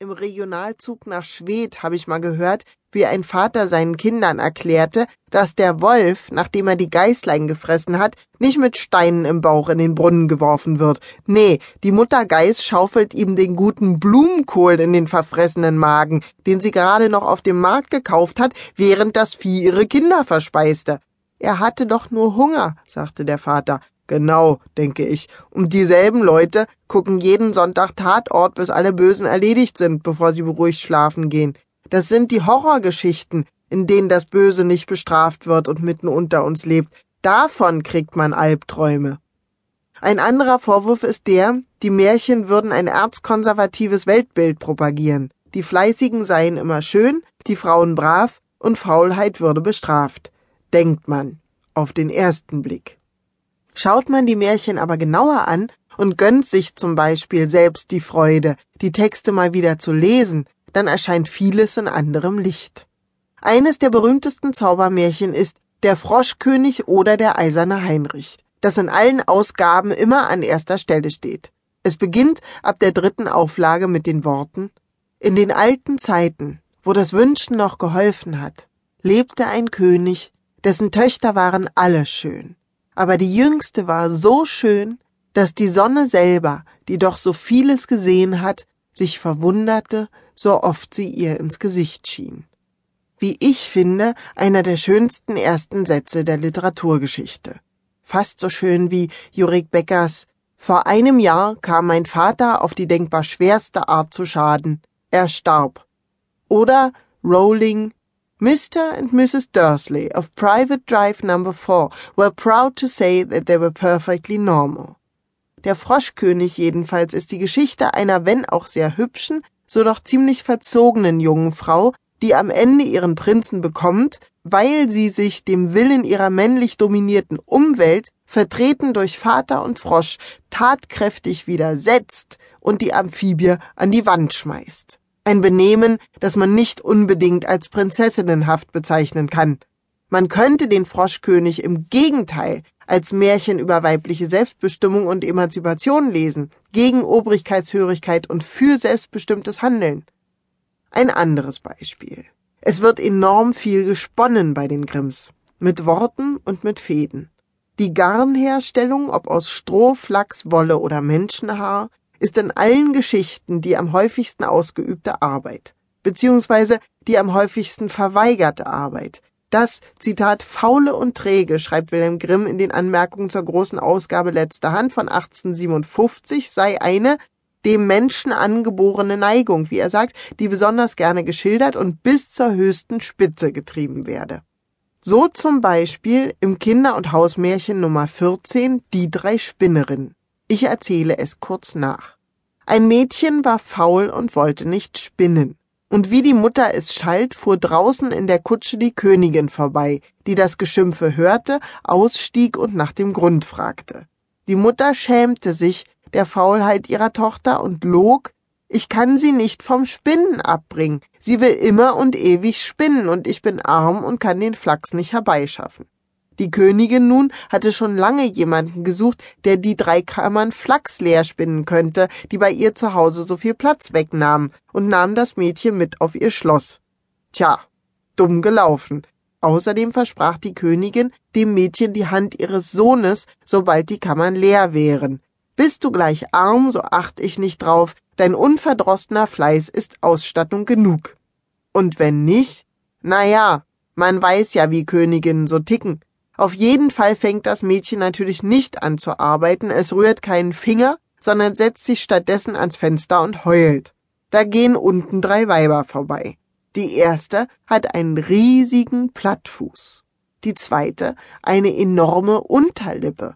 Im Regionalzug nach Schwedt habe ich mal gehört, wie ein Vater seinen Kindern erklärte, dass der Wolf, nachdem er die Geißlein gefressen hat, nicht mit Steinen im Bauch in den Brunnen geworfen wird. Nee, die Mutter Geiß schaufelt ihm den guten Blumenkohl in den verfressenen Magen, den sie gerade noch auf dem Markt gekauft hat, während das Vieh ihre Kinder verspeiste. Er hatte doch nur Hunger, sagte der Vater. Genau, denke ich. Und dieselben Leute gucken jeden Sonntag Tatort, bis alle Bösen erledigt sind, bevor sie beruhigt schlafen gehen. Das sind die Horrorgeschichten, in denen das Böse nicht bestraft wird und mitten unter uns lebt. Davon kriegt man Albträume. Ein anderer Vorwurf ist der, die Märchen würden ein erzkonservatives Weltbild propagieren. Die Fleißigen seien immer schön, die Frauen brav und Faulheit würde bestraft. Denkt man auf den ersten Blick. Schaut man die Märchen aber genauer an und gönnt sich zum Beispiel selbst die Freude, die Texte mal wieder zu lesen, dann erscheint vieles in anderem Licht. Eines der berühmtesten Zaubermärchen ist Der Froschkönig oder der eiserne Heinrich, das in allen Ausgaben immer an erster Stelle steht. Es beginnt ab der dritten Auflage mit den Worten In den alten Zeiten, wo das Wünschen noch geholfen hat, lebte ein König, dessen Töchter waren alle schön aber die jüngste war so schön, dass die Sonne selber, die doch so vieles gesehen hat, sich verwunderte, so oft sie ihr ins Gesicht schien. Wie ich finde, einer der schönsten ersten Sätze der Literaturgeschichte. Fast so schön wie Jurik Beckers Vor einem Jahr kam mein Vater auf die denkbar schwerste Art zu Schaden. Er starb. Oder Rowling Mr. and Mrs. Dursley of Private Drive Number 4 were proud to say that they were perfectly normal. Der Froschkönig jedenfalls ist die Geschichte einer, wenn auch sehr hübschen, so doch ziemlich verzogenen jungen Frau, die am Ende ihren Prinzen bekommt, weil sie sich dem Willen ihrer männlich dominierten Umwelt, vertreten durch Vater und Frosch, tatkräftig widersetzt und die Amphibie an die Wand schmeißt. Ein Benehmen, das man nicht unbedingt als prinzessinnenhaft bezeichnen kann. Man könnte den Froschkönig im Gegenteil als Märchen über weibliche Selbstbestimmung und Emanzipation lesen, gegen Obrigkeitshörigkeit und für selbstbestimmtes Handeln. Ein anderes Beispiel. Es wird enorm viel gesponnen bei den Grimms. Mit Worten und mit Fäden. Die Garnherstellung, ob aus Stroh, Flachs, Wolle oder Menschenhaar, ist in allen Geschichten die am häufigsten ausgeübte Arbeit, beziehungsweise die am häufigsten verweigerte Arbeit. Das, Zitat, faule und träge, schreibt Wilhelm Grimm in den Anmerkungen zur großen Ausgabe letzter Hand von 1857, sei eine dem Menschen angeborene Neigung, wie er sagt, die besonders gerne geschildert und bis zur höchsten Spitze getrieben werde. So zum Beispiel im Kinder- und Hausmärchen Nummer 14 Die drei Spinnerinnen. Ich erzähle es kurz nach. Ein Mädchen war faul und wollte nicht spinnen. Und wie die Mutter es schalt, fuhr draußen in der Kutsche die Königin vorbei, die das Geschimpfe hörte, ausstieg und nach dem Grund fragte. Die Mutter schämte sich der Faulheit ihrer Tochter und log, ich kann sie nicht vom Spinnen abbringen. Sie will immer und ewig spinnen und ich bin arm und kann den Flachs nicht herbeischaffen. Die Königin nun hatte schon lange jemanden gesucht, der die drei Kammern Flachs leer spinnen könnte, die bei ihr zu Hause so viel Platz wegnahmen, und nahm das Mädchen mit auf ihr Schloss. Tja, dumm gelaufen. Außerdem versprach die Königin dem Mädchen die Hand ihres Sohnes, sobald die Kammern leer wären. Bist du gleich arm, so acht ich nicht drauf, dein unverdrossener Fleiß ist Ausstattung genug. Und wenn nicht? Na ja, man weiß ja, wie Königinnen so ticken. Auf jeden Fall fängt das Mädchen natürlich nicht an zu arbeiten, es rührt keinen Finger, sondern setzt sich stattdessen ans Fenster und heult. Da gehen unten drei Weiber vorbei. Die erste hat einen riesigen Plattfuß, die zweite eine enorme Unterlippe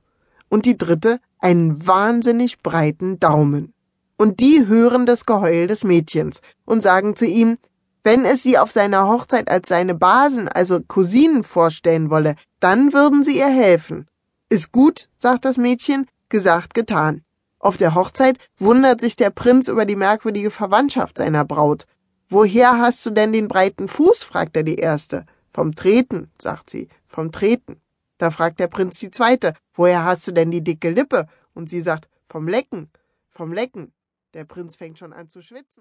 und die dritte einen wahnsinnig breiten Daumen. Und die hören das Geheul des Mädchens und sagen zu ihm, wenn es sie auf seiner Hochzeit als seine Basen, also Cousinen vorstellen wolle, dann würden sie ihr helfen. Ist gut, sagt das Mädchen, gesagt, getan. Auf der Hochzeit wundert sich der Prinz über die merkwürdige Verwandtschaft seiner Braut. Woher hast du denn den breiten Fuß? fragt er die erste. Vom Treten, sagt sie, vom Treten. Da fragt der Prinz die zweite, woher hast du denn die dicke Lippe? Und sie sagt, vom Lecken, vom Lecken. Der Prinz fängt schon an zu schwitzen.